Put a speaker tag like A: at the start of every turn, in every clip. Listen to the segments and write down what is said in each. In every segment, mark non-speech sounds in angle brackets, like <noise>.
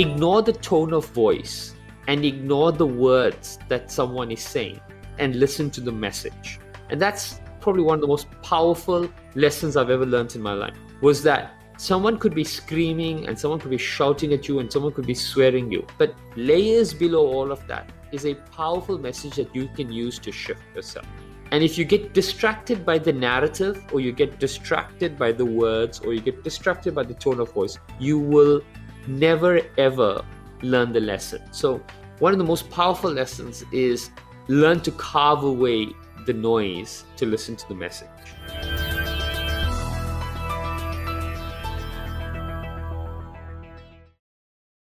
A: ignore the tone of voice and ignore the words that someone is saying and listen to the message. And that's probably one of the most powerful lessons I've ever learned in my life was that someone could be screaming and someone could be shouting at you and someone could be swearing you. But layers below all of that is a powerful message that you can use to shift yourself. And if you get distracted by the narrative, or you get distracted by the words, or you get distracted by the tone of voice, you will never ever learn the lesson. So, one of the most powerful lessons is learn to carve away the noise to listen to the message.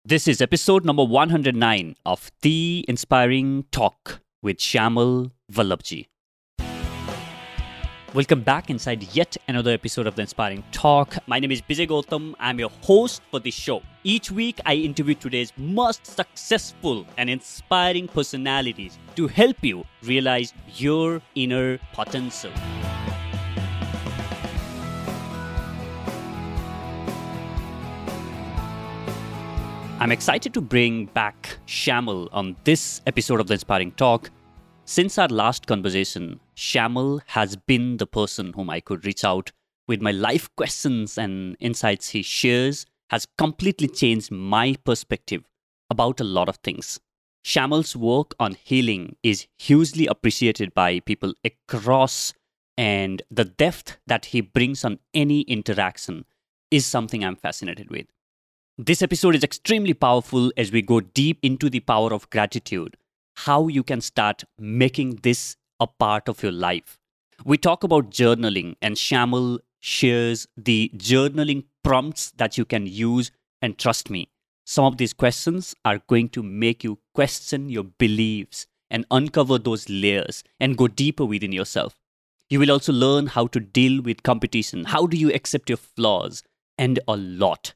B: This is episode number 109 of The Inspiring Talk with Shayamal Vallabhjee. Welcome back inside yet another episode of The Inspiring Talk. My name is Bijay Gautam. I'm your host for this show. Each week, I interview today's most successful and inspiring personalities to help you realize your inner potential. I'm excited to bring back Shayamal on this episode of The Inspiring Talk. Since our last conversation, Shayamal has been the person whom I could reach out with my life questions and insights he shares has completely changed my perspective about a lot of things. Shayamal's work on healing is hugely appreciated by people across, and the depth that he brings on any interaction is something I'm fascinated with. This episode is extremely powerful as we go deep into the power of gratitude, how you can start making this a part of your life. We talk about journaling, and Shayamal shares the journaling prompts that you can use. And trust me, some of these questions are going to make you question your beliefs and uncover those layers and go deeper within yourself. You will also learn how to deal with competition. How do you accept your flaws? And a lot.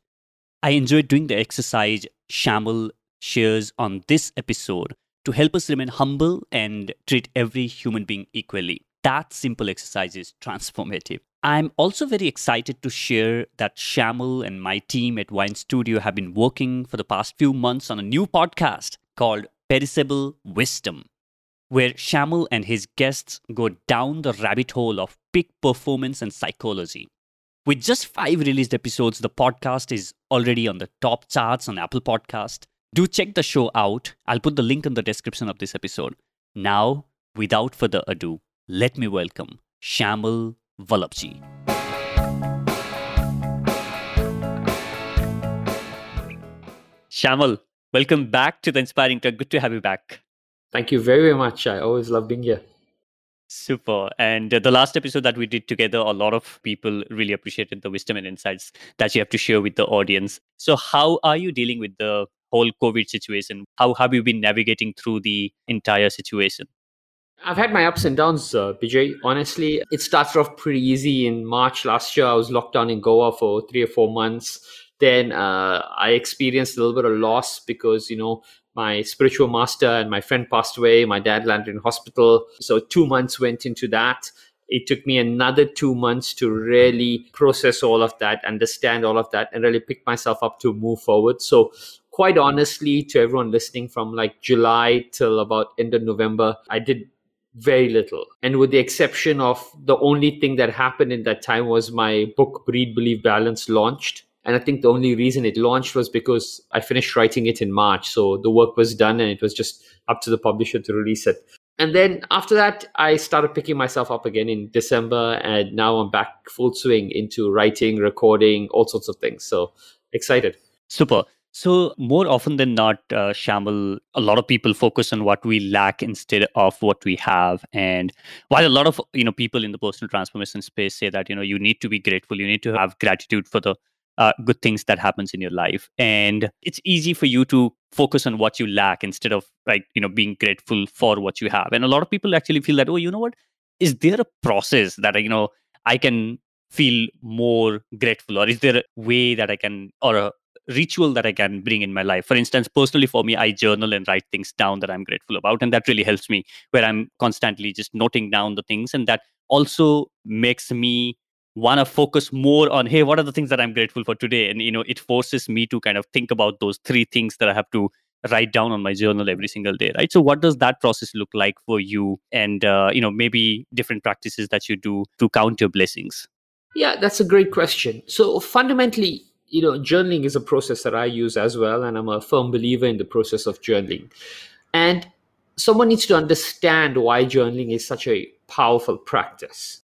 B: I enjoyed doing the exercise Shayamal shares on this episode to help us remain humble and treat every human being equally. That simple exercise is transformative. I'm also very excited to share that Shayamal and my team at Wyn Studio have been working for the past few months on a new podcast called Perishable Wisdom, where Shayamal and his guests go down the rabbit hole of peak performance and psychology. With just five released episodes, the podcast is already on the top charts on Apple Podcast. Do check the show out. I'll put the link in the description of this episode. Now, without further ado, let me welcome Shayamal Vallabhjee. Shayamal, welcome back to the Inspiring Talk. Good to have you back.
A: Thank you very, very much. I always love being here.
B: Super. And uh, the last episode that we did together, a lot of people really appreciated the wisdom and insights that you have to share with the audience. So, how are you dealing with the whole COVID situation? How have you been navigating through the entire situation?
A: I've had my ups and downs, uh, Bijay. Honestly, it started off pretty easy in March last year. I was locked down in Goa for three or four months. Then uh, I experienced a little bit of loss because, you know, my spiritual master and my friend passed away. My dad landed in hospital. So two months went into that. It took me another two months to really process all of that, understand all of that, and really pick myself up to move forward. So quite honestly, to everyone listening from like July till about end of November, I did very little. And with the exception of the only thing that happened in that time was my book, Breathe Believe, Balance launched and I think the only reason it launched was because I finished writing it in March. So the work was done and it was just up to the publisher to release it. And then after that, I started picking myself up again in December. And now I'm back full swing into writing, recording, all sorts of things. So excited.
B: Super. So more often than not, uh, Shayamal, a lot of people focus on what we lack instead of what we have. And while a lot of you know people in the personal transformation space say that you know you need to be grateful, you need to have gratitude for the uh, good things that happens in your life. And it's easy for you to focus on what you lack instead of like you know being grateful for what you have. And a lot of people actually feel that oh you know what? Is there a process that you know i can feel more grateful? Or is there a way that i can or a ritual that i can bring in my life. For instance personally for me i journal and write things down that i'm grateful about and that really helps me where i'm constantly just noting down the things and that also makes me want to focus more on hey what are the things that i'm grateful for today? And you know it forces me to kind of think about those three things that i have to write down on my journal every single day right? So what does that process look like for you? And uh, you know maybe different practices that you do to count your blessings.
A: Yeah that's a great question. So fundamentally you know journaling is a process that i use as well and i'm a firm believer in the process of journaling and someone needs to understand why journaling is such a powerful practice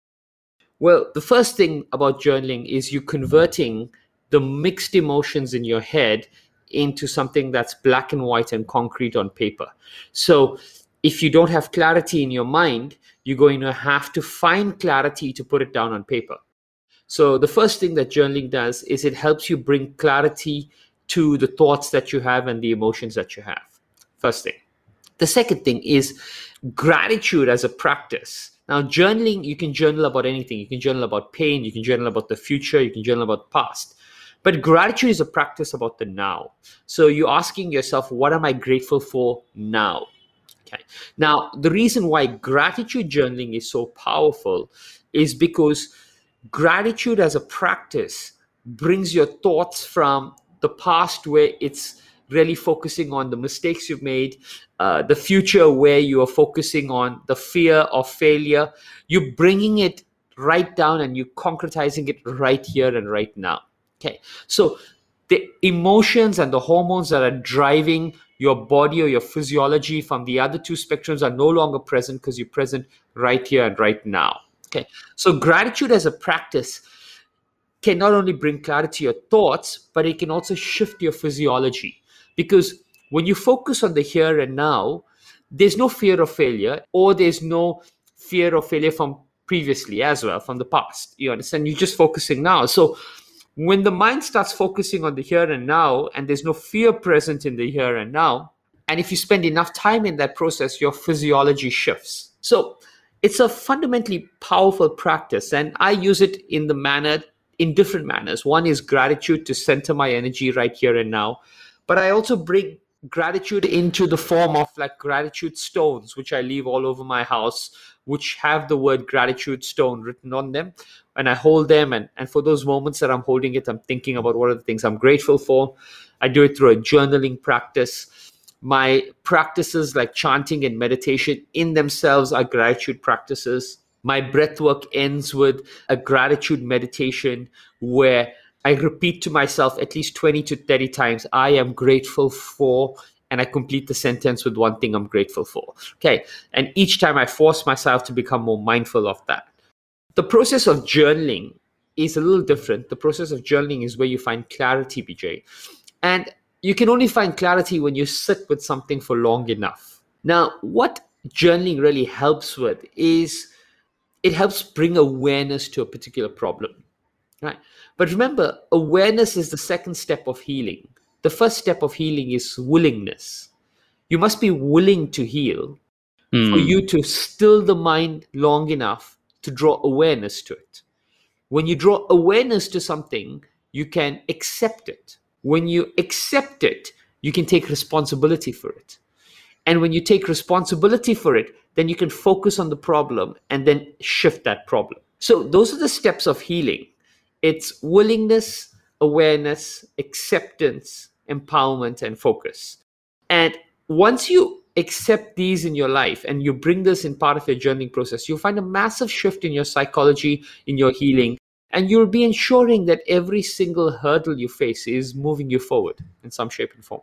A: well, the first thing about journaling is you're converting the mixed emotions in your head into something that's black and white and concrete on paper. So if you don't have clarity in your mind, you're going to have to find clarity to put it down on paper. So the first thing that journaling does is it helps you bring clarity to the thoughts that you have and the emotions that you have. First thing. The second thing is gratitude as a practice now, journaling, you can journal about anything. You can journal about pain, you can journal about the future, you can journal about past. But gratitude is a practice about the now. So you're asking yourself, what am I grateful for now? Okay. Now, the reason why gratitude journaling is so powerful is because gratitude as a practice brings your thoughts from the past where it's really focusing on the mistakes you've made, uh, the future where you are focusing on the fear of failure. You're bringing it right down and you're concretizing it right here and right now. Okay. So the emotions and the hormones that are driving your body or your physiology from the other two spectrums are no longer present because you're present right here and right now. Okay. So gratitude as a practice can not only bring clarity to your thoughts, but it can also shift your physiology. Because when you focus on the here and now, there's no fear of failure or there's no fear of failure from previously as well, from the past. You understand? You're just focusing now. So when the mind starts focusing on the here and now, and there's no fear present in the here and now, and if you spend enough time in that process, your physiology shifts. So it's a fundamentally powerful practice, and I use it in the manner in different manners. One is gratitude to center my energy right here and now but I also bring gratitude into the form of like gratitude stones, which I leave all over my house, which have the word gratitude stone written on them. And I hold them, and, and for those moments that I'm holding it, I'm thinking about what are the things I'm grateful for. I do it through a journaling practice. My practices like chanting and meditation in themselves are gratitude practices. My breath work ends with a gratitude meditation where I repeat to myself at least 20 to 30 times, I am grateful for, and I complete the sentence with one thing I'm grateful for. Okay. And each time I force myself to become more mindful of that. The process of journaling is a little different. The process of journaling is where you find clarity, Bijay. And you can only find clarity when you sit with something for long enough. Now, what journaling really helps with is it helps bring awareness to a particular problem, right? But remember, awareness is the second step of healing. The first step of healing is willingness. You must be willing to heal mm. for you to still the mind long enough to draw awareness to it. When you draw awareness to something, you can accept it. When you accept it, you can take responsibility for it. And when you take responsibility for it, then you can focus on the problem and then shift that problem. So, those are the steps of healing. It's willingness, awareness, acceptance, empowerment, and focus. And once you accept these in your life and you bring this in part of your journaling process, you'll find a massive shift in your psychology, in your healing, and you'll be ensuring that every single hurdle you face is moving you forward in some shape and form.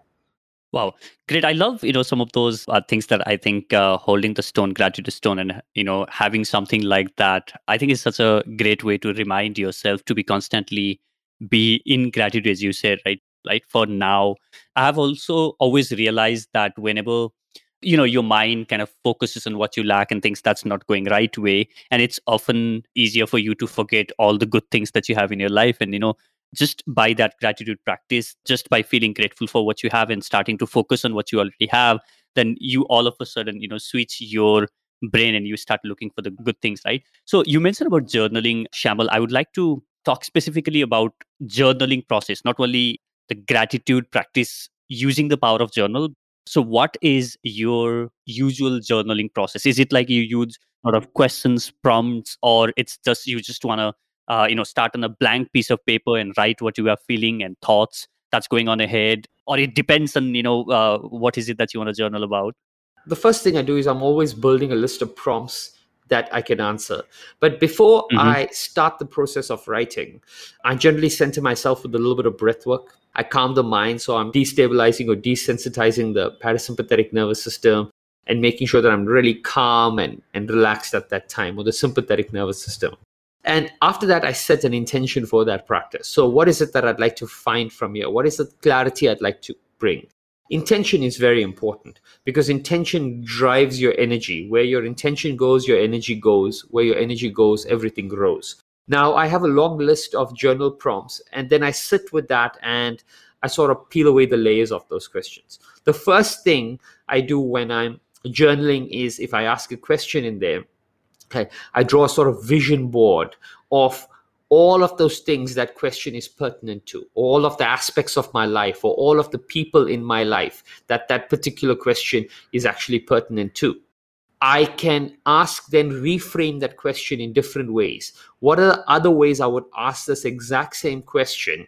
B: Wow, great! I love you know some of those uh, things that I think uh, holding the stone, gratitude stone, and you know having something like that. I think is such a great way to remind yourself to be constantly be in gratitude, as you said, right? Like for now, I have also always realized that whenever you know your mind kind of focuses on what you lack and thinks that's not going right way and it's often easier for you to forget all the good things that you have in your life and you know just by that gratitude practice, just by feeling grateful for what you have and starting to focus on what you already have, then you all of a sudden, you know, switch your brain and you start looking for the good things, right? So you mentioned about journaling, Shayamal. I would like to talk specifically about journaling process, not only the gratitude practice using the power of journal. So what is your usual journaling process? Is it like you use a lot of questions, prompts, or it's just you just want to uh, you know start on a blank piece of paper and write what you are feeling and thoughts that's going on ahead or it depends on you know uh, what is it that you want to journal about
A: the first thing i do is i'm always building a list of prompts that I can answer. But before mm-hmm. I start the process of writing, I generally center myself with a little bit of breath work. I calm the mind, so I'm destabilizing or desensitizing the parasympathetic nervous system and making sure that I'm really calm and, and relaxed at that time, or the sympathetic nervous system. And after that, I set an intention for that practice. So, what is it that I'd like to find from here? What is the clarity I'd like to bring? Intention is very important because intention drives your energy. Where your intention goes, your energy goes. Where your energy goes, everything grows. Now, I have a long list of journal prompts, and then I sit with that and I sort of peel away the layers of those questions. The first thing I do when I'm journaling is if I ask a question in there, Okay, I draw a sort of vision board of all of those things that question is pertinent to, all of the aspects of my life, or all of the people in my life that that particular question is actually pertinent to. I can ask, then reframe that question in different ways. What are the other ways I would ask this exact same question?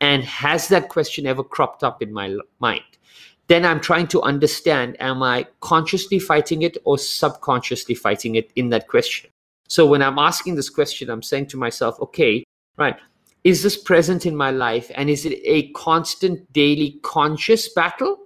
A: And has that question ever cropped up in my mind? then I'm trying to understand am I consciously fighting it or subconsciously fighting it in that question? So when I'm asking this question, I'm saying to myself, okay, right, is this present in my life and is it a constant daily conscious battle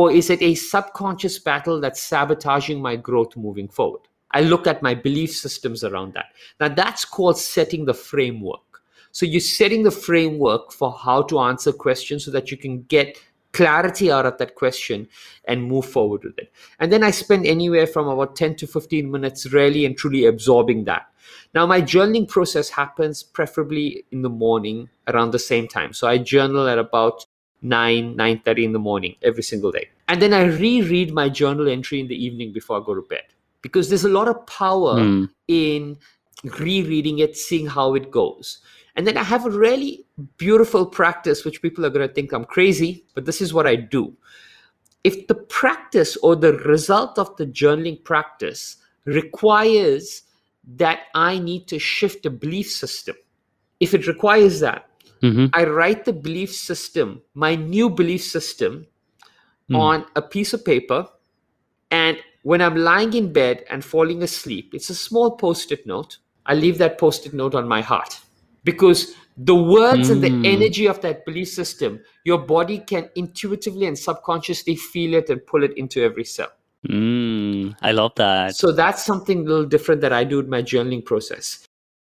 A: or is it a subconscious battle that's sabotaging my growth moving forward? I look at my belief systems around that. Now that's called setting the framework. So you're setting the framework for how to answer questions so that you can get clarity out of that question and move forward with it. And then I spend anywhere from about 10 to 15 minutes really and truly absorbing that. Now, my journaling process happens preferably in the morning around the same time. So I journal at about 9, 9.30 in the morning every single day. And then I reread my journal entry in the evening before I go to bed. Because there's a lot of power mm. in rereading it, seeing how it goes. And then I have a really beautiful practice, which people are going to think I'm crazy, but this is what I do. If the practice or the result of the journaling practice requires that I need to shift a belief system, if it requires that, mm-hmm. I write the belief system, my new belief system, mm. on a piece of paper. And when I'm lying in bed and falling asleep, it's a small post it note. I leave that post it note on my heart because the words mm. and the hmm. energy of that belief system, your body can intuitively and subconsciously feel it and pull it into every cell.
B: Mm, I love that.
A: So that's something a little different that I do in my journaling process.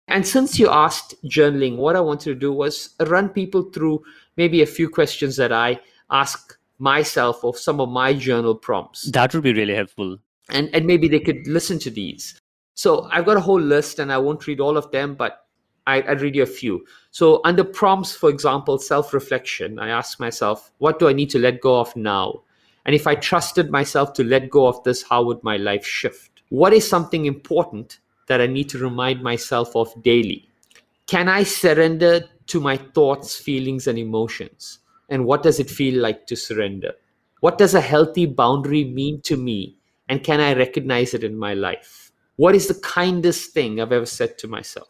A: And since you asked journaling, what I wanted to do was run people through maybe a few questions that I ask myself of some of my journal prompts.
B: That would be really helpful.
A: And and maybe they could listen to these. So I've got a whole list and I won't read all of them, but I, would read you a few. So, under prompts, for example, self reflection, I ask myself, what do I need to let go of now? And if I trusted myself to let go of this, how would my life shift? What is something important that I need to remind myself of daily? Can I surrender to my thoughts, feelings, and emotions? And what does it feel like to surrender? What does a healthy boundary mean to me? And can I recognize it in my life? What is the kindest thing I've ever said to myself?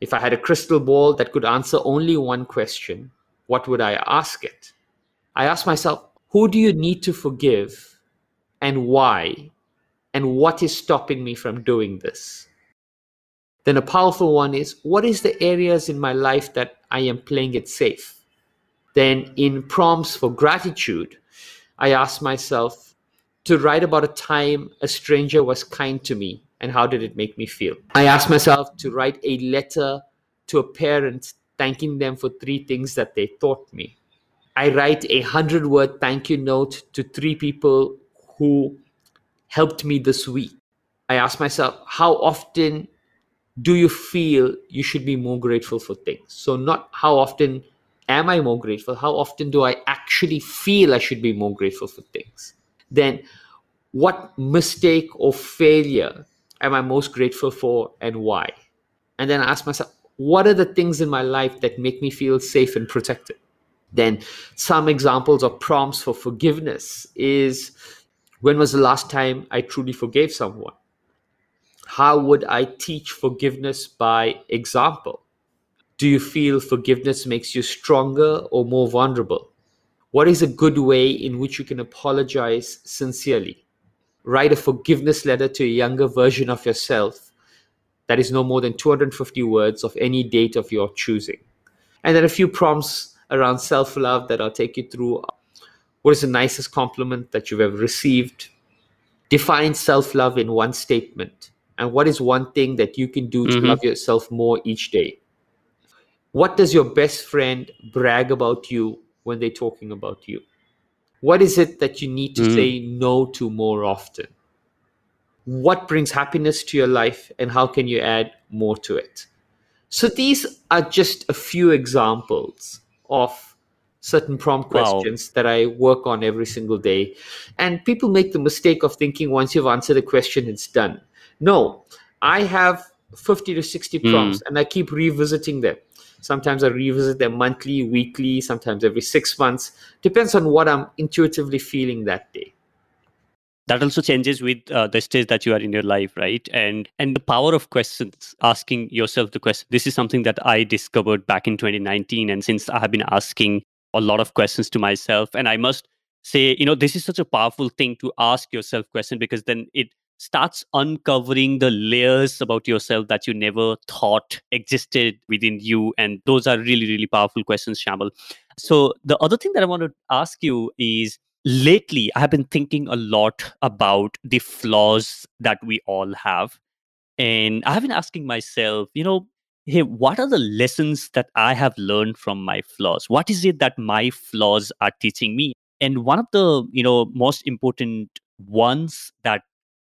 A: If I had a crystal ball that could answer only one question, what would I ask it? I ask myself, who do you need to forgive and why? And what is stopping me from doing this? Then a powerful one is, what is the areas in my life that I am playing it safe? Then in prompts for gratitude, I ask myself to write about a time a stranger was kind to me and how did it make me feel? I asked myself to write a letter to a parent thanking them for three things that they taught me. I write a hundred word thank you note to three people who helped me this week. I ask myself, how often do you feel you should be more grateful for things? So, not how often am I more grateful? How often do I actually feel I should be more grateful for things? Then, what mistake or failure am I most grateful for and why? And then I ask myself, what are the things in my life that make me feel safe and protected? Then some examples or prompts for forgiveness is when was the last time I truly forgave someone? How would I teach forgiveness by example? Do you feel forgiveness makes you stronger or more vulnerable? What is a good way in which you can apologize sincerely? Write a forgiveness letter to a younger version of yourself that is no more than 250 words of any date of your choosing. And then a few prompts around self love that I'll take you through. What is the nicest compliment that you've ever received? Define self love in one statement. And what is one thing that you can do to
B: Mhm.
A: love yourself more each day? What does your best friend brag about you when they're talking about you? What is it that you need to
B: Mm.
A: say no to more often? What brings happiness to your life and how can you add more to it? So these are just a few examples of certain prompt
B: Wow.
A: questions that I work on every single day. And people make the mistake of thinking once you've answered a question, it's done. No, I have 50 to 60 prompts and I keep revisiting them. Sometimes I revisit them monthly, weekly, sometimes every six months. Depends on what I'm intuitively feeling that day.
B: that also changes with uh, the stage that you are in your life right and and the power of questions asking yourself the question this is something that i discovered back in 2019 and since i have been asking a lot of questions to myself and i must say you know this is such a powerful thing to ask yourself question because then it starts uncovering the layers about yourself that you never thought existed within you and those are really really powerful questions shayamal so the other thing that i want to ask you is lately i have been thinking a lot about the flaws that we all have and i have been asking myself you know hey what are the lessons that i have learned from my flaws? What is it that my flaws are teaching me? And one of the you know most important ones that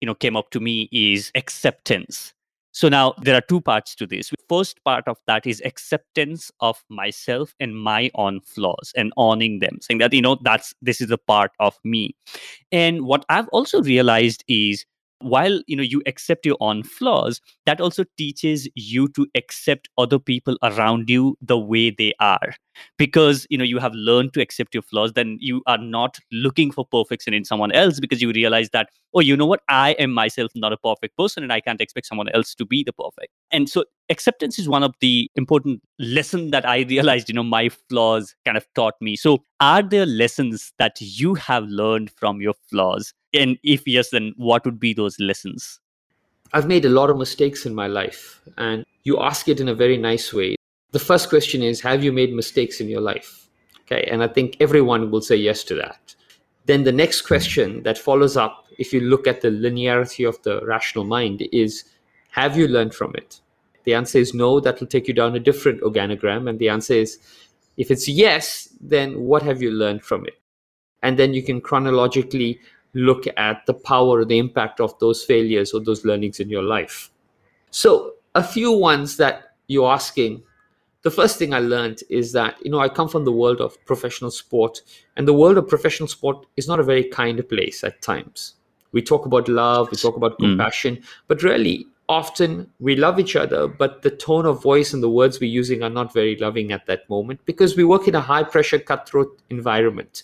B: you know came up to me is acceptance. So now there are two parts to this. First part of that is acceptance of myself and my own flaws and owning them saying that you know that's this is a part of me. And what i've also realized is while you know you accept your own flaws that also teaches you to accept other people around you the way they are. Because you know you have learned to accept your flaws then you are not looking for perfection in someone else because you realize that oh you know what? I am myself not a perfect person and i can't expect someone else to be the perfect. And so acceptance is one of the important lesson that i realized you know my flaws kind of taught me. So are there lessons that you have learned from your flaws and if yes then what would be those lessons
A: I've made a lot of mistakes in my life, and you ask it in a very nice way. The first question is Have you made mistakes in your life? Okay, and I think everyone will say yes to that. Then the next question that follows up, if you look at the linearity of the rational mind, is Have you learned from it? The answer is no, that will take you down a different organogram. And the answer is if it's yes, then what have you learned from it? And then you can chronologically look at the power or the impact of those failures or those learnings in your life. So, a few ones that you're asking. The first thing I learned is that, you know, I come from the world of professional sport, and the world of professional sport is not a very kind place at times. We talk about love, we talk about hmm. compassion, but really, often we love each other, but the tone of voice and the words we're using are not very loving at that moment because we work in a high pressure, cutthroat environment.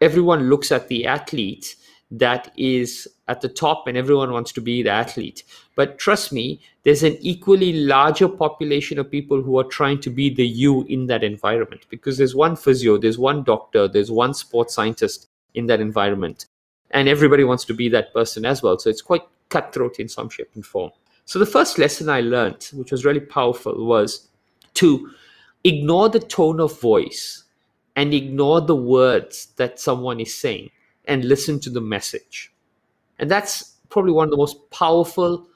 A: Everyone looks at the athlete that is at the top and everyone wants to be the athlete. But trust me, there's an equally larger population of people who are trying to be the you in that environment because there's one physio, there's one doctor, there's one sports scientist in that environment. And everybody wants to be that person as well. So it's quite cutthroat in some shape and form. So the first lesson I learned, which was really powerful, was to ignore the tone of voice and ignore the words that someone is saying and listen to the message. And that's probably one of the most powerful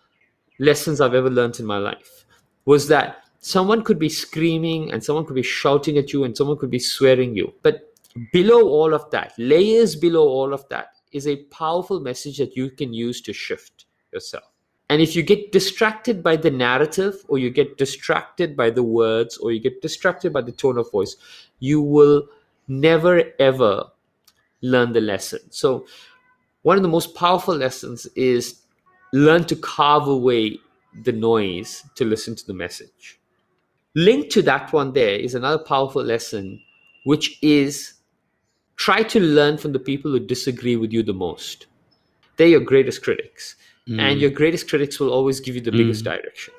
A: lessons I've ever learned in my life was that someone could be screaming and someone could be shouting at you and someone could be swearing you. But below all of that, layers below all of that is a powerful message that you can use to shift yourself. And if you get distracted by the narrative, or you get distracted by the words, or you get distracted by the tone of voice, you will never ever learn the lesson. So, one of the most powerful lessons is learn to carve away the noise to listen to the message. Linked to that one, there is another powerful lesson, which is try to learn from the people who disagree with you the most. They're your greatest critics, mm. and your greatest critics will always give you the biggest mm. direction.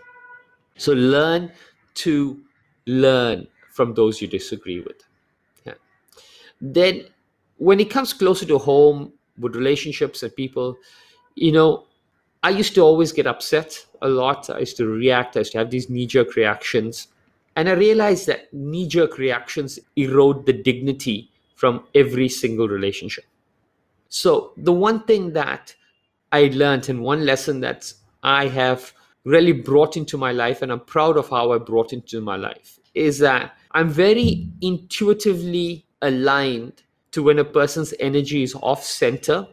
A: So, learn to learn from those you disagree with. Yeah. Then, when it comes closer to home with relationships and people, you know, I used to always get upset a lot. I used to react. I used to have these knee jerk reactions. And I realized that knee jerk reactions erode the dignity from every single relationship. So, the one thing that I learned and one lesson that I have really brought into my life, and I'm proud of how I brought into my life, is that I'm very intuitively aligned to when a person's energy is off center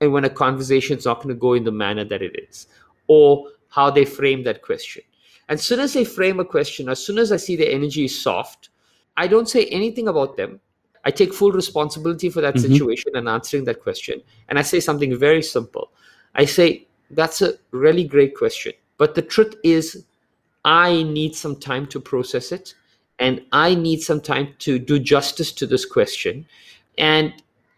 A: and when a conversation is not going to go in the manner that it is, or how they frame that question. As soon as they frame a question, as soon as I see the energy is soft, I don't say anything about them. I take full responsibility for that mm-hmm. situation and answering that question. And I say something very simple. I say, that's a really great question. But the truth is, I need some time to process it. And I need some time to do justice to this question. And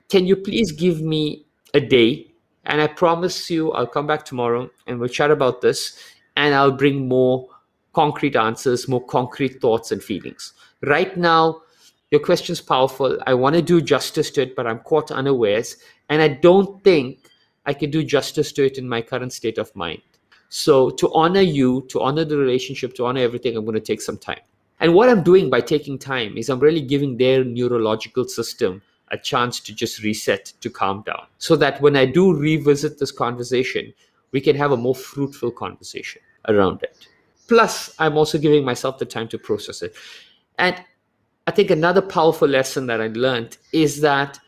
A: can you please give me a day? And I promise you, I'll come back tomorrow and we'll chat about this. And I'll bring more concrete answers, more concrete thoughts and feelings. Right now, your question's powerful. I want to do justice to it, but I'm caught unawares. And I don't think I can do justice to it in my current state of mind. So, to honor you, to honor the relationship, to honor everything, I'm going to take some time. And what I'm doing by taking time is I'm really giving their neurological system a chance to just reset, to calm down, so that when I do revisit this conversation, we can have a more fruitful conversation around it. Plus, I'm also giving myself the time to process it. And I think another powerful lesson that I learned is that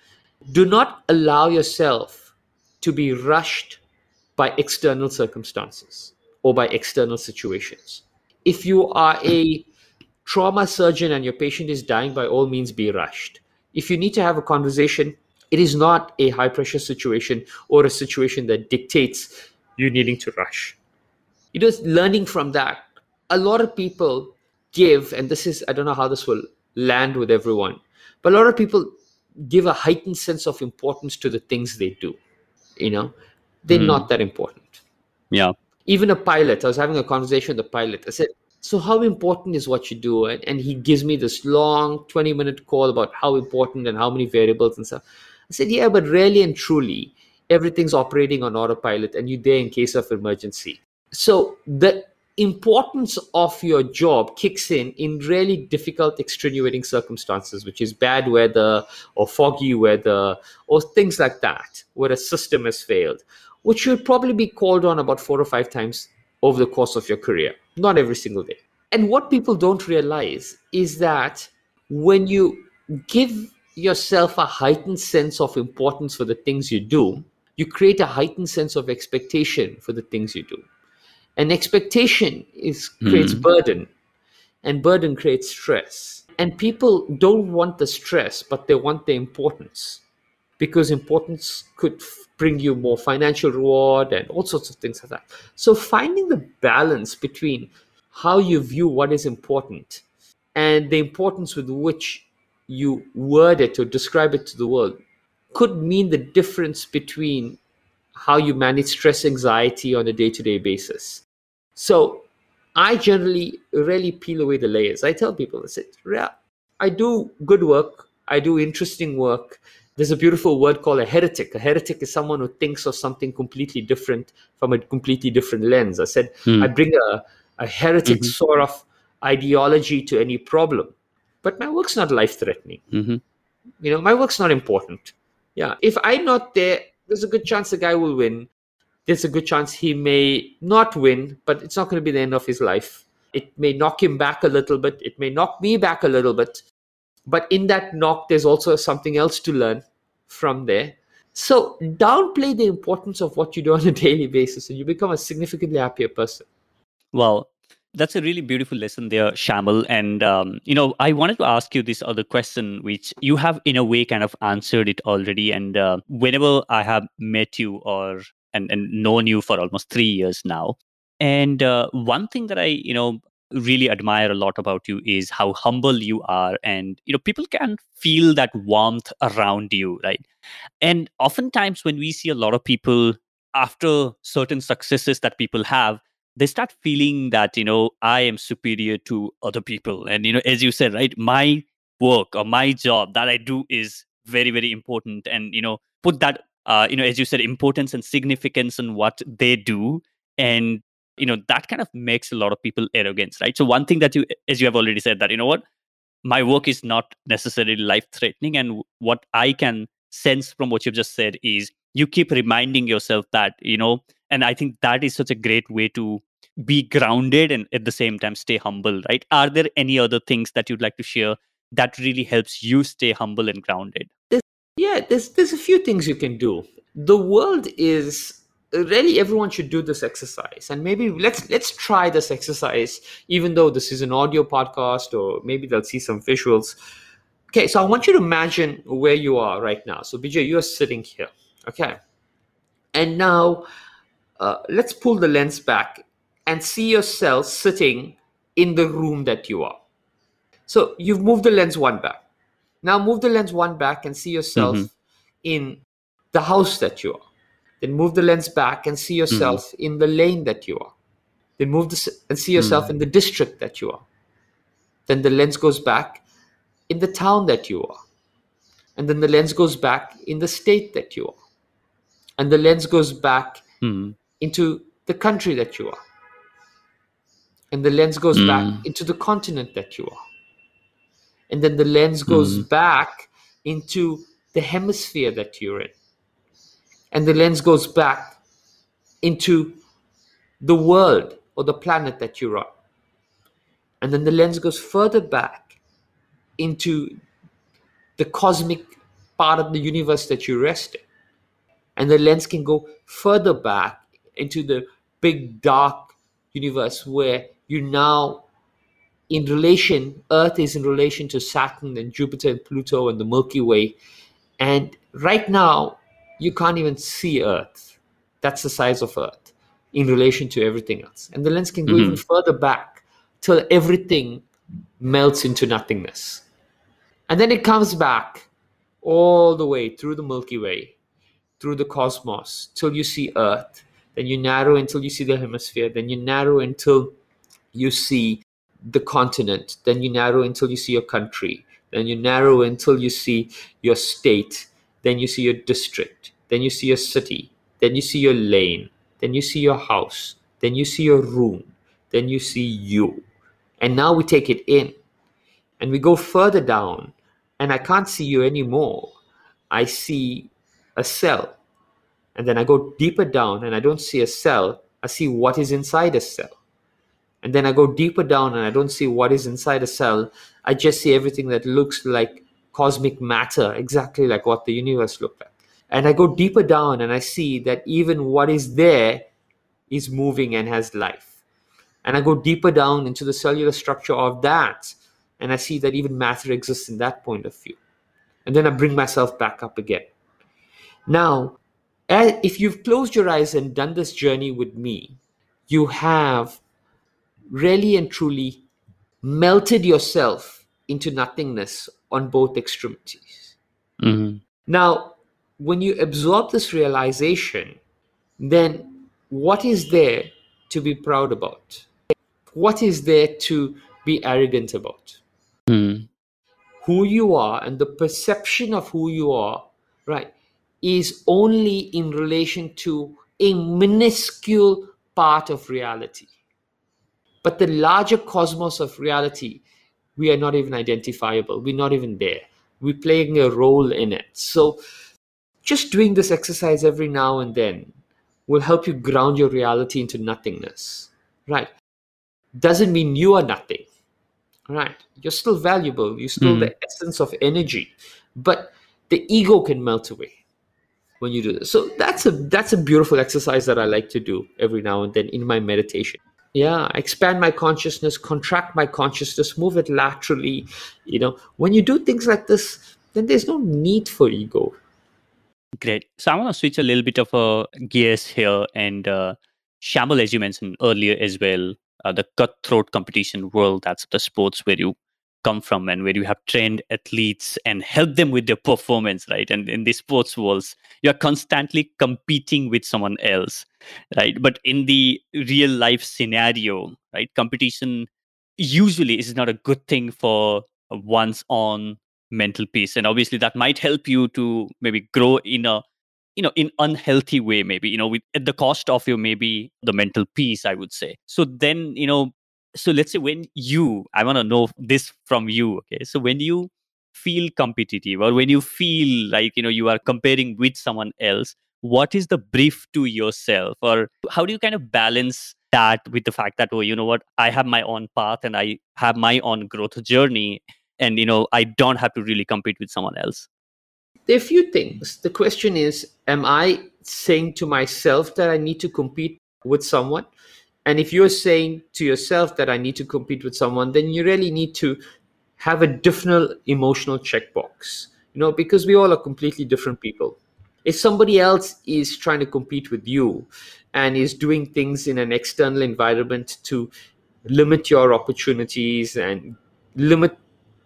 A: do not allow yourself to be rushed by external circumstances or by external situations. If you are a trauma surgeon and your patient is dying, by all means be rushed. If you need to have a conversation, it is not a high pressure situation or a situation that dictates you needing to rush. You know, learning from that, a lot of people give, and this is, I don't know how this will land with everyone, but a lot of people give a heightened sense of importance to the things they do you know they're mm. not that important
B: yeah
A: even a pilot i was having a conversation with the pilot i said so how important is what you do and, and he gives me this long 20 minute call about how important and how many variables and stuff. I said yeah but really and truly everything's operating on autopilot and you're there in case of emergency. So the importance of your job kicks in in really difficult extenuating circumstances which is bad weather or foggy weather or things like that where a system has failed which you'll probably be called on about four or five times over the course of your career. Not every single day. And what people don't realize is that when you give yourself a heightened sense of importance for the things you do you create a heightened sense of expectation for the things you do. And expectation is creates mm. burden, and burden creates stress. And people don't want the stress, but they want the importance because importance could bring you more financial reward and all sorts of things like that. So finding the balance between how you view what is important and the importance with which you word it or describe it to the world could mean the difference between how you manage stress anxiety on a day-to-day basis. So i generally really peel away the layers. I tell people i said yeah i do good work. I do interesting work there's a beautiful word called a heretic a heretic is someone who thinks of something completely different from a completely different lens i said hmm. i bring a, a heretic mm-hmm. sort of ideology to any problem but my work's not life threatening mm-hmm. you know my work's not important yeah if i'm not there there's a good chance the guy will win. There's a good chance he may not win, but it's not going to be the end of his life. It may knock him back a little bit. It may knock me back a little bit. But in that knock, there's also something else to learn from there. So downplay the importance of what you do on a <laughs> daily basis and you become a significantly happier person.
B: Well, that's a really beautiful lesson there, Shayamal. And, um, you know, I wanted to ask you this other question, which you have, in a way, kind of answered it already. And uh, whenever I have met you or and, and known you for almost three years now, and uh, one thing that I, you know, really admire a lot about you is how humble you are and you know people can feel that warmth around you right? And oftentimes when we see a lot of people after certain successes that people have they start feeling that you know i am superior to other people. And you know as you said right my work or my job that i do is very very important. And you know put that uh, you know as you said importance and significance in what they do. And you know that kind of makes a lot of people arrogant right? So one thing that you as you have already said that you know what? My work is not necessarily life threatening and what i can sense from what you've just said is you keep reminding yourself that you know and i think that is such a great way to be grounded and at the same time stay humble right? Are there any other things that you'd like to share that really helps you stay humble and grounded?
A: There's, yeah there's there's a few things you can do. The world is really everyone should do this exercise. And maybe let's let's try this exercise even though this is an audio podcast or maybe they'll see some visuals. Okay so i want you to imagine where you are right now. So bijay you're sitting here okay? And now uh, let's pull the lens back and see yourself sitting in the room that you are. So you've moved the lens one back. Now move the lens one back and see yourself mm-hmm. in the house that you are then move the lens back and see yourself mm-hmm. in the lane that you are. Then move the, and see yourself mm-hmm. in the district that you are. Then the lens goes back in the town that you are. And then the lens goes back in the state that you are. And the lens goes back mm-hmm. into the country that you are. And the lens goes back mm. into the continent that you are. And then the lens goes mm. back into the hemisphere that you're in and the lens goes back into the world or the planet that you're on. And then the lens goes further back into the cosmic part of the universe that you rest in. And the lens can go further back into the big dark universe where you now in relation earth is in relation to saturn and jupiter and pluto and the milky way and right now you can't even see Earth. That's the size of Earth in relation to everything else. And the lens can go mm-hmm. even further back till everything melts into nothingness. And then it comes back all the way through the Milky Way, through the cosmos, till you see Earth. Then you narrow until you see the hemisphere. Then you narrow until you see the continent. Then you narrow until you see your country. Then you narrow until you see your state then you see your district, then you see your city, then you see your lane, then you see your house, then you see your room, then you see you. And now we take it in and we go further down, and I can't see you anymore. I see a cell. And then I go deeper down and I don't see a cell, I see what is inside a cell. And then I go deeper down and I don't see what is inside a cell. I just see everything that looks like cosmic matter, exactly like what the universe looked like. And I go deeper down and I see that even what is there is moving and has life. And I go deeper down into the cellular structure of that and I see that even matter exists in that point of view. And then I bring myself back up again. Now, if you've closed your eyes and done this journey with me, you have really and truly melted yourself into nothingness on both extremities. Mm-hmm. Now, when you absorb this realization, then what is there to be proud about? What is there to be arrogant about? Mm. Who you are and the perception of who you are, right, is only in relation to a minuscule part of reality. But the larger cosmos of reality we are not even identifiable. We're not even there. We're playing a role in it. So just doing this exercise every now and then will help you ground your reality into nothingness. Right? Doesn't mean you are nothing. Right? You're still valuable. You're still mm. the essence of energy. But the ego can melt away when you do this. So that's a that's a beautiful exercise that I like to do every now and then in my meditation yeah expand my consciousness contract my consciousness move it laterally you know. When you do things like this then there's no need for ego.
B: Great. So i want to switch a little bit of a gears here and uh, Shayamal, as you mentioned earlier as well uh, the cutthroat competition world that's the sports where you come from and where you have trained athletes and helped them with their performance, right? And in the sports worlds, you're constantly competing with someone else, right? But in the real life scenario, right, competition usually is not a good thing for one's own mental peace. And obviously that might help you to maybe grow in a you know in unhealthy way maybe you know with at the cost of your maybe the mental peace i would say so then you know so let's say when you i want to know this from you okay? So when you feel competitive or when you feel like you know you are comparing with someone else what is the brief to yourself? Or how do you kind of balance that with the fact that oh you know what? I have my own path and i have my own growth journey and you know i don't have to really compete with someone else?
A: There are a few things. The question is am i saying to myself that i need to compete with someone and if you're saying to yourself that I need to compete with someone, then you really need to have a different emotional checkbox, you know, because we all are completely different people. If somebody else is trying to compete with you and is doing things in an external environment to limit your opportunities and limit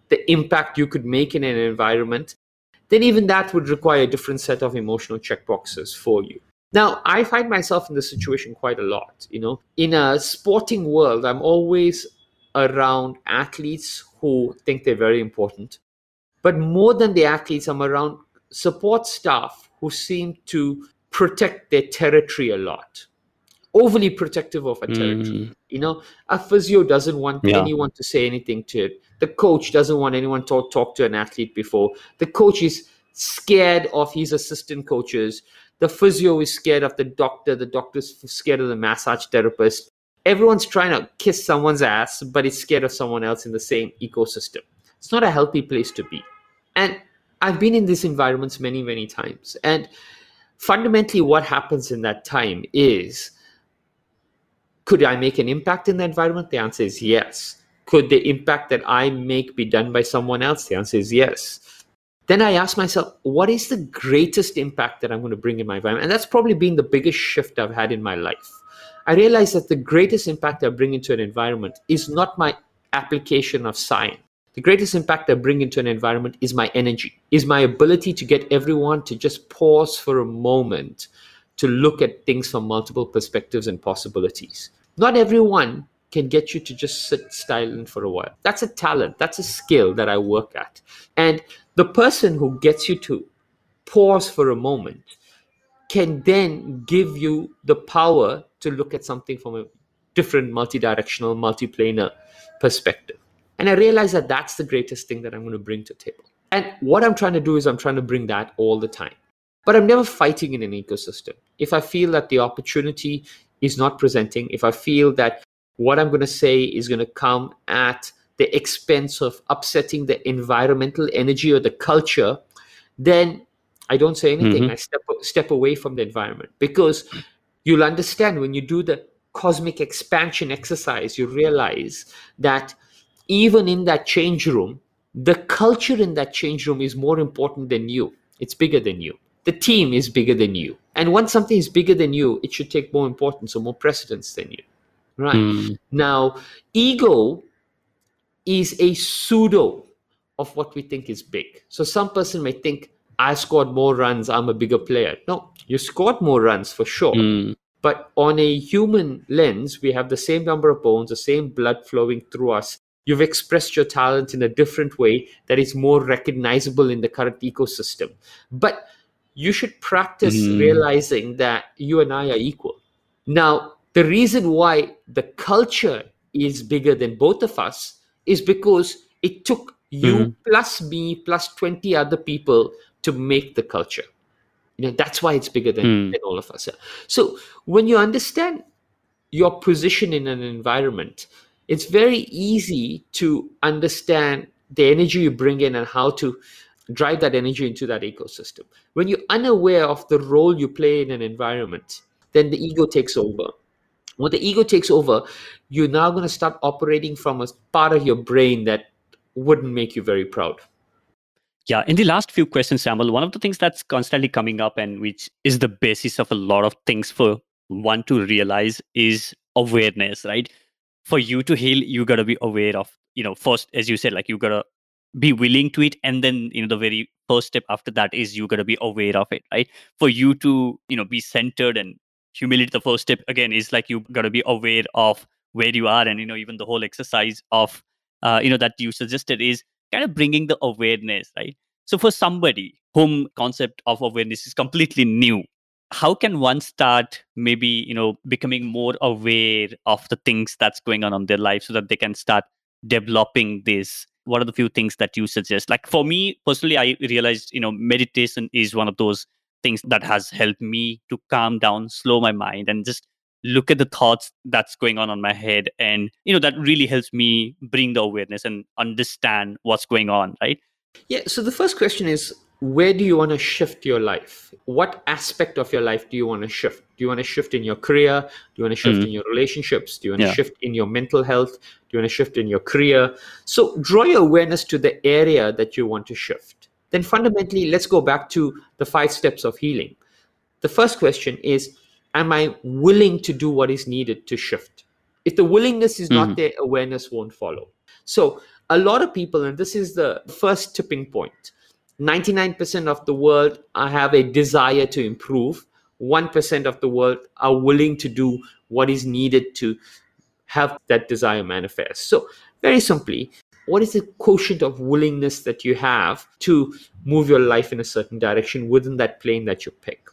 A: the impact you could make in an environment, then even that would require a different set of emotional checkboxes for you. Now, I find myself in this situation quite a lot. You know, in a sporting world, I'm always around athletes who think they're very important. But more than the athletes, I'm around support staff who seem to protect their territory a lot, overly protective of a territory. Mm. You know, a physio doesn't want yeah. anyone to say anything to it. The coach doesn't want anyone to talk to an athlete before. The coach is scared of his assistant coaches the physio is scared of the doctor the doctor's scared of the massage therapist. Everyone's trying to kiss someone's ass but it's scared of someone else in the same ecosystem. It's not a healthy place to be. And i've been in these environments many many times. And fundamentally what happens in that time is could i make an impact in the environment? The answer is yes. Could the impact that i make be done by someone else? The answer is yes then I ask myself, what is the greatest impact that I'm going to bring in my environment? And that's probably been the biggest shift I've had in my life. I realize that the greatest impact I bring into an environment is not my application of science. The greatest impact I bring into an environment is my energy, is my ability to get everyone to just pause for a moment to look at things from multiple perspectives and possibilities. Not everyone can get you to just sit silent for a while. That's a talent, that's a skill that I work at. And the person who gets you to pause for a moment can then give you the power to look at something from a different multi-directional multi-planar perspective. And i realize that that's the greatest thing that i'm going to bring to table. And what i'm trying to do is i'm trying to bring that all the time. But i'm never fighting in an ecosystem. If i feel that the opportunity is not presenting if i feel that what i'm going to say is going to come at the expense of upsetting the environmental energy or the culture, then I don't say anything. Mm-hmm. I step step away from the environment because you'll understand when you do the cosmic expansion exercise, you realize that even in that change room, the culture in that change room is more important than you. It's bigger than you. The team is bigger than you. And once something is bigger than you, it should take more importance or more precedence than you. Right. Mm. Now, ego is a pseudo of what we think is big. So some person may think, I scored more runs, I'm a bigger player. No, you scored more runs for sure. Mm. But on a human lens, we have the same number of bones, the same blood flowing through us. You've expressed your talent in a different way that is more recognizable in the current ecosystem. But you should practice mm. realizing that you and I are equal. Now, the reason why the culture is bigger than both of us is because it took you mm. plus me plus 20 other people to make the culture. You know that's why it's bigger than, mm. than all of us. So when you understand your position in an environment it's very easy to understand the energy you bring in and how to drive that energy into that ecosystem. When you're unaware of the role you play in an environment then the ego takes over when the ego takes over, you're now going to start operating from a part of your brain that wouldn't make you very proud.
B: Yeah, in the last few questions, Shayamal, one of the things that's constantly coming up and which is the basis of a lot of things for one to realize is awareness, right? For you to heal, you got to be aware of you know first as you said like you gotta be willing to it and then you know the very first step after that is you gotta be aware of it right for you to you know be centered and humility the first step again is like you gotta be aware of where you are and you know even the whole exercise of uh, you know that you suggested is kind of bringing the awareness right? So for somebody whom concept of awareness is completely new how can one start maybe you know becoming more aware of the things that's going on in their life so that they can start developing this? What are the few things that you suggest? Like for me personally i realized you know meditation is one of those things that has helped me to calm down slow my mind and just look at the thoughts that's going on on my head and you know that really helps me bring the awareness and understand what's going on right?
A: Yeah so the first question is where do you want to shift your life? What aspect of your life do you want to shift? Do you want to shift in your career? Do you want to shift mm-hmm. in your relationships? Do you want yeah. to shift in your mental health? Do you want to shift in your career? So draw your awareness to the area that you want to shift then fundamentally let's go back to the five steps of healing the first question is am i willing to do what is needed to shift if the willingness is mm-hmm. not there awareness won't follow so a lot of people and this is the first tipping point 99% of the world have a desire to improve. 1% of the world are willing to do what is needed to have that desire manifest. So, very simply, what is the quotient of willingness that you have to move your life in a certain direction within that plane that you pick?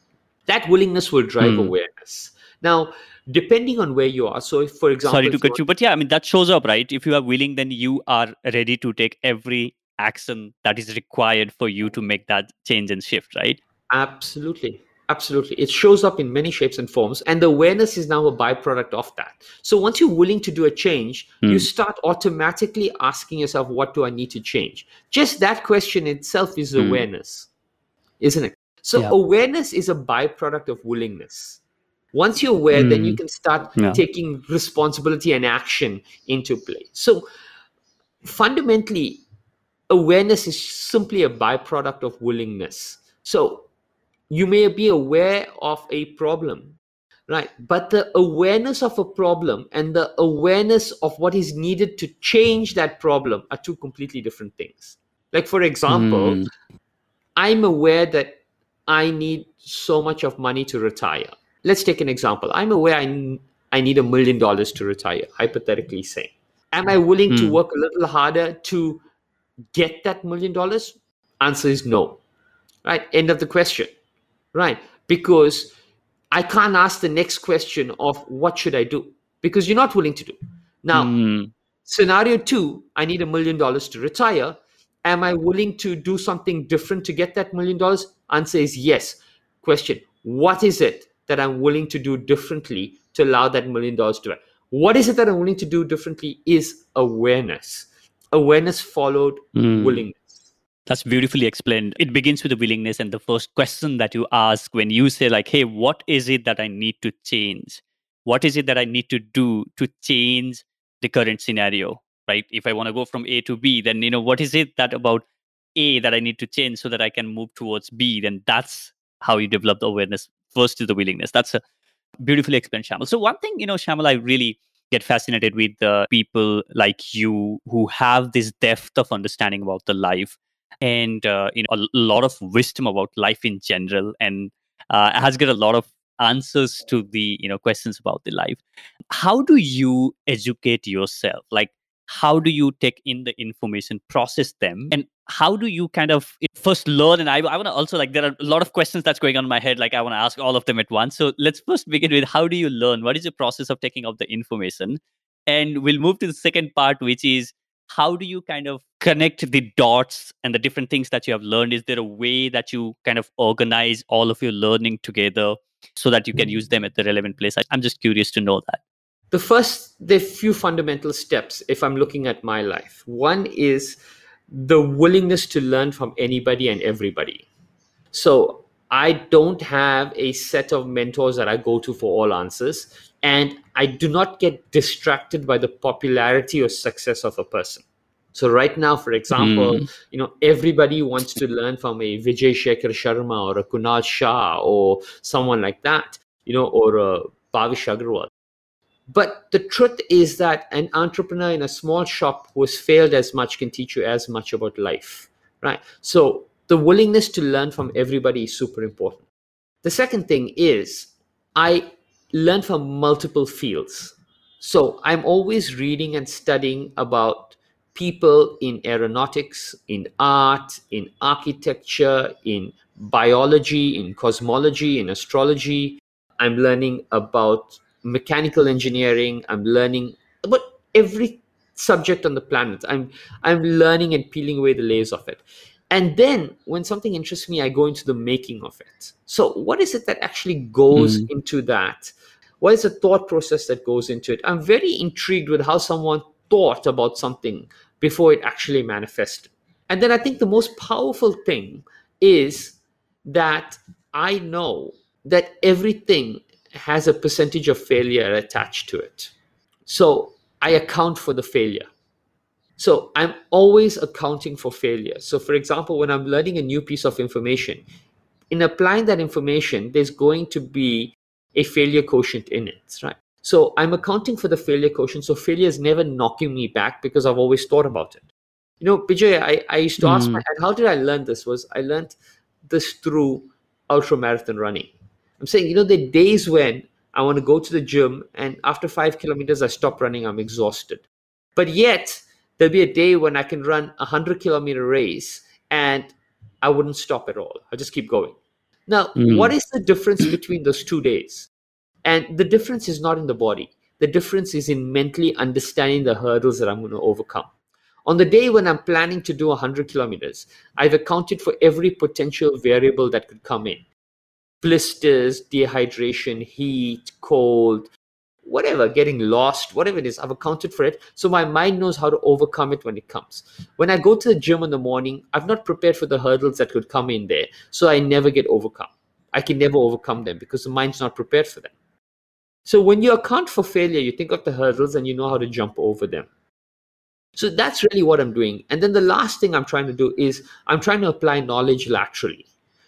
A: That willingness will drive hmm. awareness. Now, depending on where you are. So, if, for example,
B: sorry to cut you, but yeah, I mean that shows up, right? If you are willing, then you are ready to take every action that is required for you to make that change and shift, right?
A: Absolutely. Absolutely. It shows up in many shapes and forms, and the awareness is now a byproduct of that. So once you're willing to do a change, mm. you start automatically asking yourself, What do I need to change? Just that question itself is mm. awareness, isn't it? So yeah. awareness is a byproduct of willingness. Once you're aware, mm. then you hmm. can start yeah. taking responsibility and action into play. So fundamentally, awareness is simply a byproduct of willingness. So you may be aware of a problem, right? But the awareness of a problem and the awareness of what is needed to change that problem are two completely different things. Like, for example, mm. I'm aware that I need so much of money to retire. Let's take an example. I'm aware I, I need a million dollars to retire, hypothetically saying. Am I willing mm. to hmm. work a little harder to get that million dollars? Answer is no. Right? End of the question. Right? Because I can't ask the next question of what should I do? Because you're not willing to do. Now, mm. scenario two, I need a million dollars to retire. Am I willing to do something different to get that million dollars? Answer is yes. Question What is it that I'm willing to do differently to allow that million dollars to? What is it that I'm willing to do differently is awareness awareness followed mm. willingness.
B: That's beautifully explained. It begins with the willingness. And the first question that you ask when you say, like, hey, what is it that I need to change? What is it that I need to do to change the current scenario? Right? If I want to go from A to B, then, you know, what is it that about A that I need to change so that I can move towards B? Then that's how you develop the awareness. First is the willingness. That's a beautifully explained, Shayamal. So, one thing, you know, Shayamal, I really get fascinated with the people like you who have this depth of understanding about the life and uh, you know a lot of wisdom about life in general and uh, has got a lot of answers to the you know questions about the life. How do you educate yourself? Like how do you take in the information process them? And how do you kind of first learn? And i, I want to also like there are a lot of questions that's going on in my head like i want to ask all of them at once. So let's first begin with how do you learn? What is the process of taking up the information? And we'll move to the second part which is how do you kind of connect the dots and the different things that you have learned? Is there a way that you kind of organize all of your learning together so that you can use them at the relevant place? I'm just curious to know that.
A: The first are few fundamental steps if i'm looking at my life one is the willingness to learn from anybody and everybody. So i don't have a set of mentors that i go to for all answers and i do not get distracted by the popularity or success of a person so right now for example mm. you know everybody wants to learn from a vijay shekhar sharma or a kunal shah or someone like that you know or a bhavish agrawal But the truth is that an entrepreneur in a small shop who has failed as much can teach you as much about life, right? So the willingness to learn from everybody is super important. The second thing is I learn from multiple fields. So I'm always reading and studying about people in aeronautics, in art, in architecture, in biology, in cosmology, in astrology. I'm learning about mechanical engineering. I'm learning about every subject on the planet. I'm I'm learning and peeling away the layers of it. And then when something interests me, I go into the making of it. So what is it that actually goes mm. into that? What is the thought process that goes into it? I'm very intrigued with how someone thought about something before it actually manifested. And then I think the most powerful thing is that I know that everything has a percentage of failure attached to it. So I account for the failure. So I'm always accounting for failure. So, for example, when I'm learning a new piece of information, in applying that information, there's going to be a failure quotient in it, right? So I'm accounting for the failure quotient. So failure is never knocking me back because I've always thought about it. You know, Bijay, I, I used to ask mm. my and how did I learn this? Was I learned this through ultra marathon running. I'm saying, you know, the days when I want to go to the gym and after five kilometers I stop running, I'm exhausted. But yet there'll be a day when I can run a hundred kilometer race and I wouldn't stop at all. I'll just keep going. Now, mm. what is the difference between those two days? And the difference is not in the body. The difference is in mentally understanding the hurdles that I'm going to overcome. On the day when I'm planning to do 100 kilometers, I've accounted for every potential variable that could come in blisters, dehydration, heat, cold, whatever, getting lost, whatever it is, I've accounted for it. So my mind knows how to overcome it when it comes. When I go to the gym in the morning, I've not prepared for the hurdles that could come in there. So I never get overcome. I can never overcome them because the mind's not prepared for them. So when you account for failure, you think of the hurdles and you know how to jump over them. So that's really what I'm doing. And then the last thing I'm trying to do is I'm trying to apply knowledge laterally.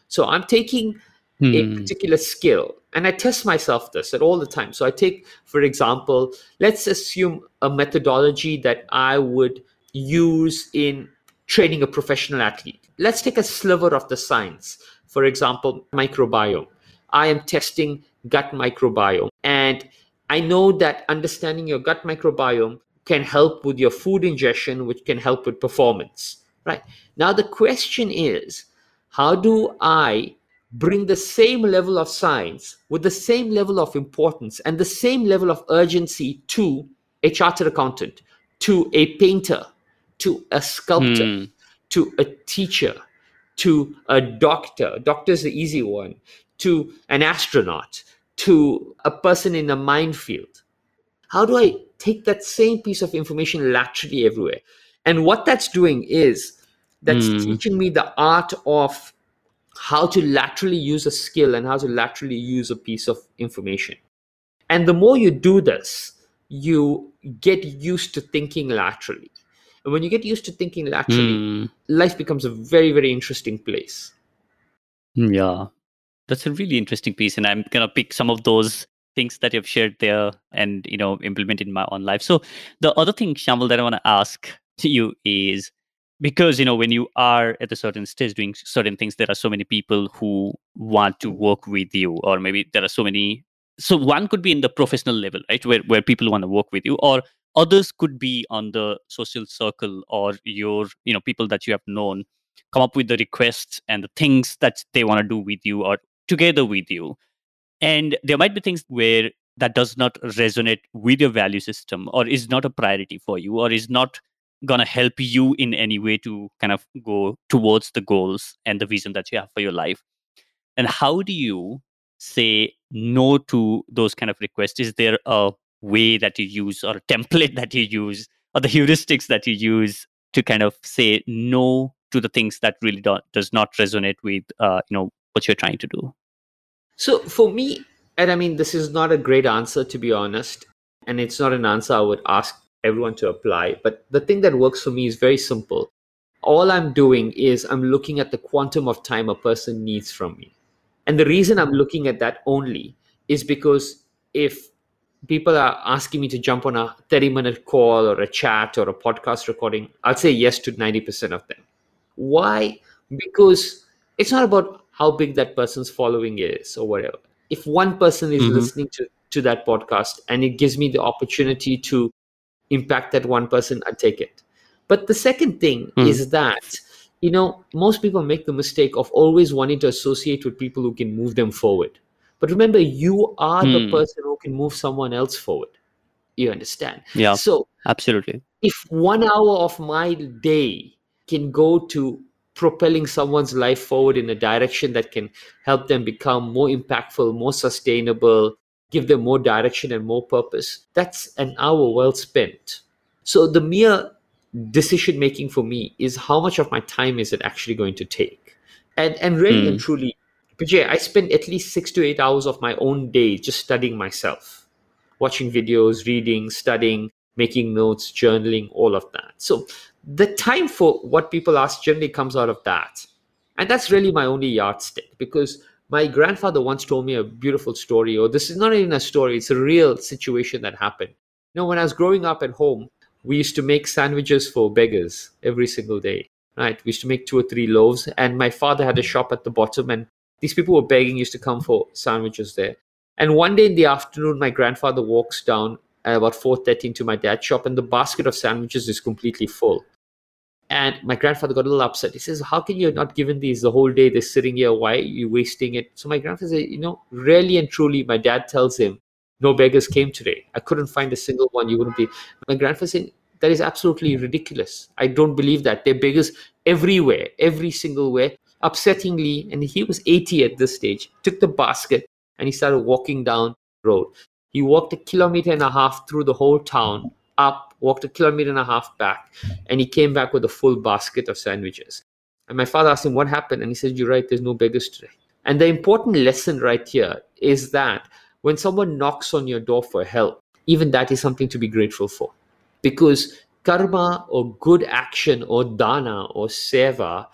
A: So I'm taking hmm. a particular skill and I test myself this at all the time. So I take, for example, let's assume a methodology that I would use in training a professional athlete. Let's take a sliver of the science. For example, microbiome. I am testing gut microbiome. And I know that understanding your gut microbiome can help with your food ingestion, which can help with performance. Right. Now, the question is how do I bring the same level of science with the same level of importance and the same level of urgency to a chartered accountant, to a painter, to a sculptor, mm. to a teacher, to a doctor. Doctor's the easy one, to an astronaut, to a person in a minefield? How do I take that same piece of information laterally everywhere? And what that's doing is that's mm. teaching me the art of how to laterally use a skill and how to laterally use a piece of information. And the more you do this, you get used to thinking laterally. And when you get used to thinking laterally, mm. life becomes a very, very interesting place.
B: Yeah that's a really interesting piece and i'm gonna pick some of those things that you've shared there and you know implement in my own life so the other thing shayamal that i want to ask to you is because you know when you are at a certain stage doing certain things there are so many people who want to mm. work with you or maybe there are so many so one could be in the professional level right where, where people want to work with you or others could be on the social circle or your you know people that you have known come up with the requests and the things that they want to do with you or together with you. And there might be things where that does not resonate with your value system or is not a priority for you or is not to help you in any way to kind of go towards the goals and the vision that you have for your life. And how do you say no to those kind of requests? Is there a way that you use or a template <laughs> that you use or the heuristics that you use to kind of say no to the things that really do, does not resonate with uh, you know what you're trying to do?
A: So for me, and I mean, this is not a great answer to be honest, and it's not an answer I would ask everyone to apply. But the thing that works for me is very simple. All I'm doing is I'm looking at the quantum of time a person needs from me. And the reason I'm looking at that only is because if people are asking me to jump on a 30 minute call or a chat or a podcast recording, I'll say yes to 90% of them. Why? Because it's not about how big that person's following is or whatever. If one person is mm-hmm. listening to, to that podcast and it gives me the opportunity to impact that one person, I take it. But the second thing mm. is that, you know, most people make the mistake of always wanting to associate with people who can move them forward. But remember, you are mm. the hmm. person who can move someone else forward. You understand?
B: Yeah.
A: So,
B: absolutely.
A: If one hour of my day can go to propelling someone's life forward in a direction that can help them become more impactful, more sustainable, give them more direction and more purpose, that's an hour well spent. So the mere decision making for me is how much of my time is it actually going to take? And and really mm. and truly, Bijay, I spend at least six to eight hours of my own day just studying myself, watching videos, reading, studying, making notes, journaling, all of that. So the time for what people ask generally comes out of that. And that's really my only yardstick because my grandfather once told me a beautiful story, or this is not even a story, it's a real situation that happened. You know, when I was growing up at home, we used to make sandwiches for beggars every single day, right? We used to make two or three loaves, and my father had a shop at the bottom, and these people were begging, used to come for sandwiches there. And one day in the afternoon, my grandfather walks down at about 4.30 into my dad's shop, and the basket of sandwiches is completely full. And my grandfather got a little upset. He says, How can you not given these the whole day? They're sitting here. Why are you wasting it? So my grandfather said, You know, really and truly, my dad tells him, No beggars came today. I couldn't find a single one. You wouldn't be. My grandfather said, That is absolutely ridiculous. I don't believe that. They're beggars everywhere, every single way. Upsettingly, and he was 80 at this stage, took the basket and he started walking down the road. He walked a kilometer and a half through the whole town up, walked a kilometer and a half back, and he came back with a full basket of sandwiches. And my father asked him what happened, and he said, You're right, there's no beggars today. And the important lesson right here is that when someone knocks on your door for help, even that is something to be grateful for. Because karma or good action or dana or seva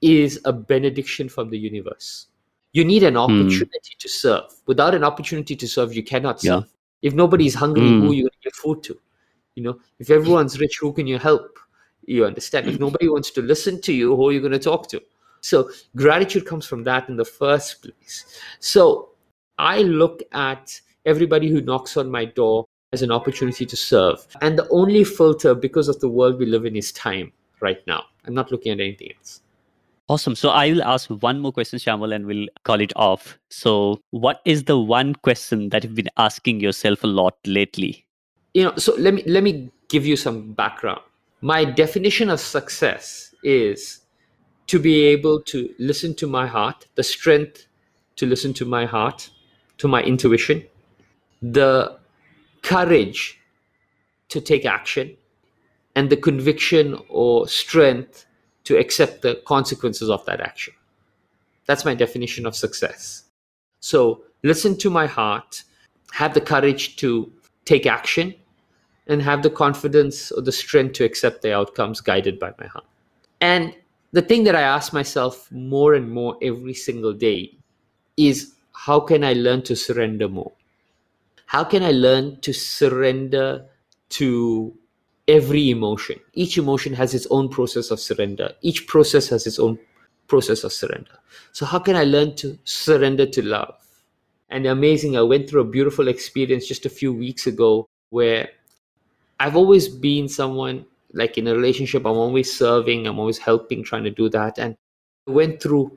A: is a benediction from the universe. You need an hmm. opportunity mm. to serve. Without an opportunity to serve, you cannot serve. Yeah. If nobody is hungry, mm. who are you going to give food to? You know if everyone's rich who can you help? You understand? If nobody wants to listen to you who are you going to talk to? So gratitude comes from that in the first place. So i look at everybody who knocks on my door as an opportunity to serve. And the only filter because of the world we live in is time right now. I'm not looking at anything else.
B: Awesome. So I will ask one more question, Shayamal, and we'll call it off. So, what is the one question that you've been asking yourself a lot lately?
A: You know so let me let me give you some background. My definition of success is to be able to listen to my heart the strength to listen to my heart to my intuition the courage to take action and the conviction or strength to accept the consequences of that action. That's my definition of success. So listen to my heart have the courage to take action and have the confidence or the strength to accept the outcomes guided by my heart. And the thing that I ask myself more and more every single day is how can I learn to surrender more? How can I learn to surrender to every emotion? Each emotion has its own process of surrender. Each process has its own process of surrender. So, how can I learn to surrender to love? And amazing, I went through a beautiful experience just a few weeks ago where I've always been someone like in a relationship, I'm always serving, I'm always helping, trying to do that. And I went through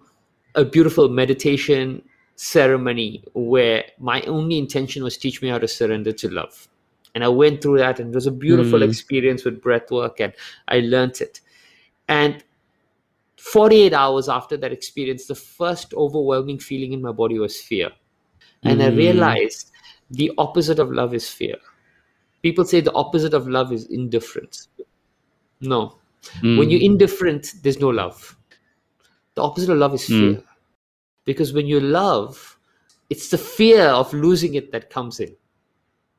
A: a beautiful meditation ceremony where my only intention was teach me how to surrender to love. And I went through that and it was a beautiful mm. experience with breath work and I learned it. And 48 hours after that experience, the first overwhelming feeling in my body was fear. And mm. I realized the opposite of love is fear people say the opposite of love is indifference. No. Mm. When you're indifferent, there's no love. The opposite of love is fear. Mm. Because when you love, it's the fear of losing it that comes in.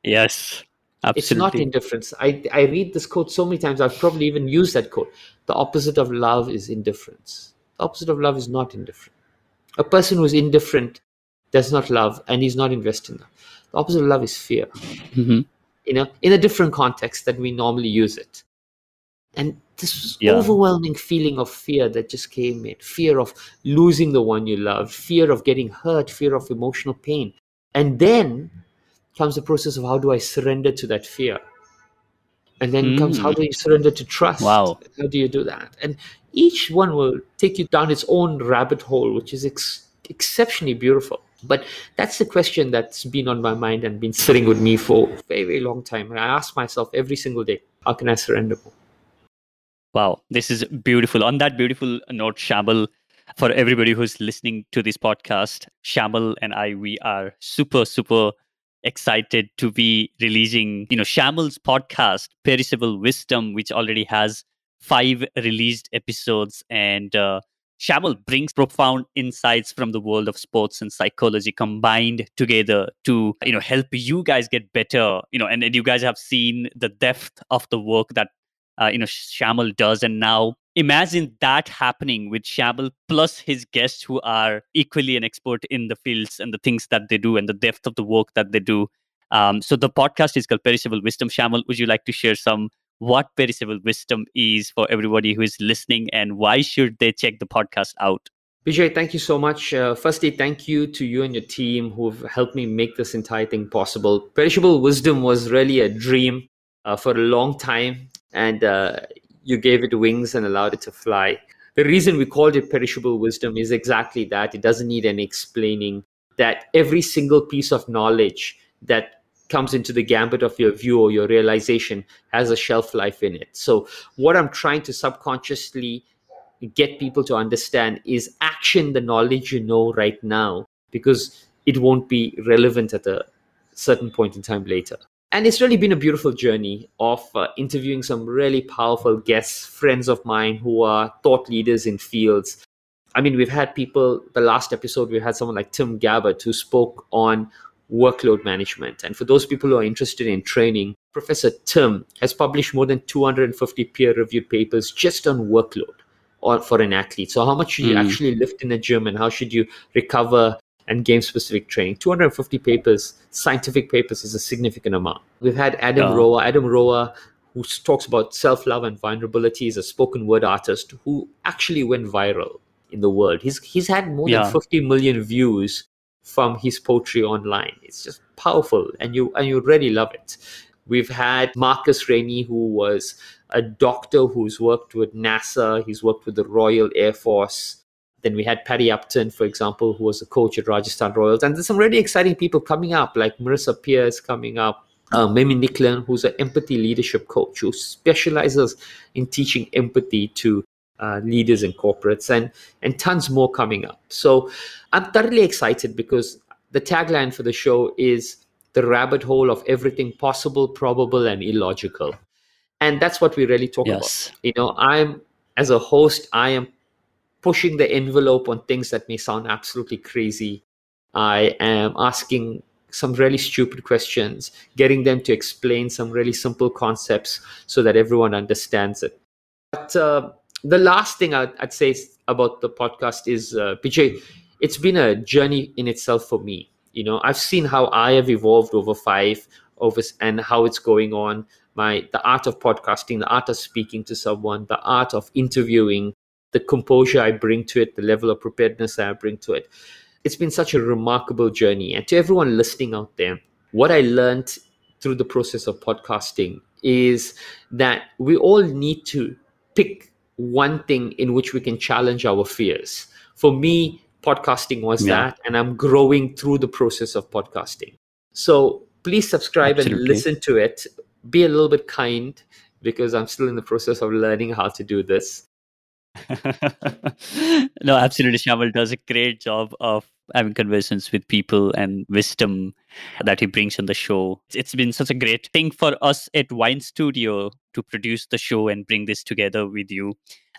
B: Yes. Absolutely.
A: It's not indifference. I, I read this quote so many times, I've probably even used that quote. The opposite of love is indifference. The opposite of love is not indifferent. A person who's indifferent does not love and he's not investing. The opposite of love is fear. Mm-hmm. You know, in a different context than we normally use it. And this yeah. overwhelming feeling of fear that just came in fear of losing the one you love, fear of getting hurt, fear of emotional pain. And then comes the process of how do I surrender to that fear? And then mm. comes how do you surrender to trust?
B: Wow.
A: How do you do that? And each one will take you down its own rabbit hole, which is ex- exceptionally beautiful. But that's the question that's been on my mind and been sitting with me for a very, very long time. And I ask myself every single day, how can I surrender more?
B: Wow, this is beautiful. On that beautiful note, Shayamal, for everybody who's listening to this podcast, Shayamal and I, we are super, super excited to be releasing, you know, Shayamal's podcast, Perishable Wisdom, which already has five released episodes. And uh, Shayamal brings profound insights from the world of sports and psychology combined together to, you know, help you guys get better, you know, and, and you guys have seen the depth of the work that uh, you know Shayamal does, and now imagine that happening with Shayamal plus his guests who are equally an expert in the fields and the things that they do and the depth of the work that they do. Um, so the podcast is called Perishable Wisdom. Shayamal, would you like to share some what perishable wisdom is for everybody who is listening and why should they check the podcast out?
A: Bijay, thank you so much. Uh, firstly, thank you to you and your team who've helped me make this entire thing possible. Perishable Wisdom was really a dream uh, for a long time and uh, you gave it wings and allowed it to fly. The reason we called it perishable wisdom is exactly that. It doesn't need any explaining. That every single piece of knowledge that comes into the gambit of your view or your realization has a shelf life in it. So, what I'm trying to subconsciously get people to understand is action the knowledge you know right now because it won't be relevant at a certain point in time later and it's really been a beautiful journey of uh, interviewing some really powerful guests, friends of mine who are thought leaders in fields. I mean, we've had people, the last episode, we had someone like Tim Gabbett who spoke on workload management. And for those people who are interested in training, Professor Tim has published more than 250 peer reviewed papers just on workload or for an athlete. So, how much should you mm. actually lift in the gym and how should you recover and game specific training. 250 papers, scientific papers, is a significant amount. We've had Adam Roa. Adam Roa, who talks about self love and vulnerability, is a spoken word artist who actually went viral in the world. He's, he's had more yeah. than 50 million views from his poetry online. It's just powerful, and you and you really love it. We've had Marcus Ranney, who was a doctor who's worked with NASA. He's worked with the Royal Air Force. Then we had Paddy Upton, for example, who was a coach at Rajasthan Royals. And there's some really exciting people coming up, like Marissa Pierce coming up, uh, Mimi Nicklin, who's an empathy leadership coach who specializes in teaching empathy to uh, leaders and corporates, and and tons more coming up. So I'm thoroughly excited because the tagline for the show is the rabbit hole of everything possible, probable, and illogical, and that's what we really talk yes. about. You know, I'm as a host, I am pushing the envelope on things that may sound absolutely crazy. I am asking some really stupid questions, getting them to explain some really simple concepts so that everyone understands it. But uh, the last thing I'd, I'd, say about the podcast is, uh, PJ, it's been a journey in itself for me. You know, I've seen how I have evolved over five, over and how it's going on. My the art of podcasting, the art of speaking to someone, the art of interviewing, the composure I bring to it, the level of preparedness I bring to it. It's been such a remarkable journey. And to everyone listening out there, what I learned through the process of podcasting is that we all need to pick one thing in which we can challenge our fears. For me, podcasting was yeah. that, and I'm growing through the process of podcasting. So please subscribe Absolutely. and listen to it. Be a little bit kind because I'm still in the process of learning how to do this. <laughs>
B: no, absolutely. Shayamal does a great job of having conversations with people and wisdom that he brings on the show. It's been such a great thing for us at Wyn Studio to produce the show and bring this together with you.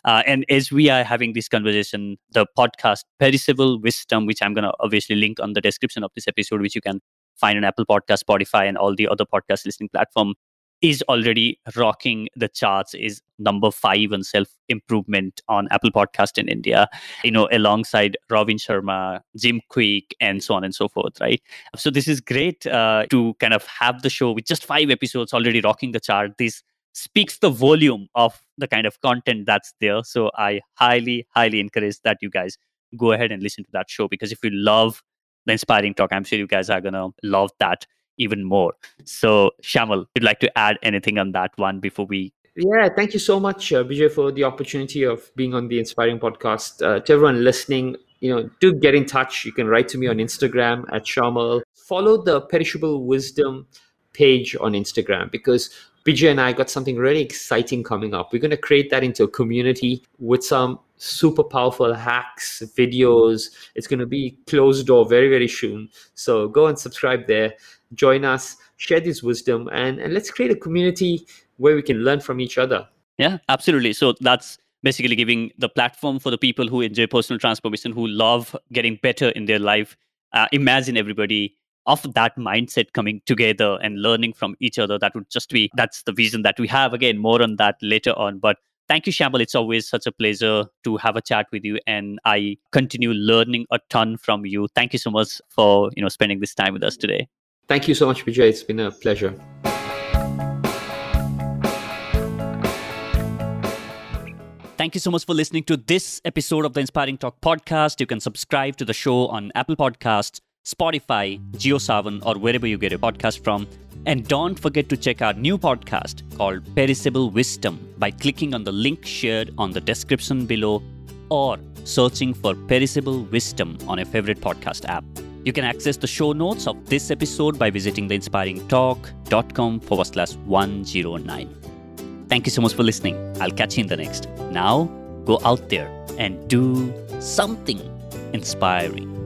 B: Uh, and as we are having this conversation, the podcast Perishable Wisdom, which I'm going to obviously link on the description of this episode, which you can find on Apple Podcast, Spotify, and all the other podcast listening platform, is already rocking the charts, is number five on self improvement on Apple Podcast in India, you know, alongside Robin Sharma, Jim Kwik, and so on and so forth, right? So this is great uh, to kind of have the show with just five episodes already rocking the chart. This speaks the volume of the kind of content that's there. So I highly, highly encourage that you guys go ahead and listen to that show because if you love the inspiring talk, I'm sure you guys are gonna love that even more. So Shayamal, you'd like to add anything on that one before we
A: yeah, thank you so much, uh, for the opportunity of being on the Inspiring Podcast. Uh, to everyone listening, you know, do get in touch. You can write to me on Instagram at Shayamal. Follow the Perishable Wisdom page on Instagram because Bijay and I got something really exciting coming up. We're going to create that into a community with some super powerful hacks, videos. It's going to be closed door very, very soon. So go and subscribe there, join us, share this wisdom, and, and let's create a community where we can learn from each other.
B: Yeah, absolutely. So that's basically giving the platform for the people who enjoy personal transformation, who love getting better in their life. Uh, imagine everybody of that mindset coming together and learning from each other. That would just be that's the vision that we have. Again more on that later on. But thank you shayamal it's always such a pleasure to have a chat with you and i continue learning a ton from you. Thank you so much for you know spending this time with us today.
A: Thank you so much bijay. It's been a pleasure
B: Thank you so much for listening to this episode of the Inspiring Talk podcast. You can subscribe to the show on Apple Podcasts, Spotify, JioSaavn, or wherever you get a podcast from. And don't forget to check our new podcast called Perishable Wisdom by clicking on the link shared on the description below or searching for Perishable Wisdom on your favorite podcast app. You can access the show notes of this episode by visiting theinspiringtalk.com forward slash 109. Thank you so much for listening. I'll catch you in the next. Now, go out there and do something inspiring.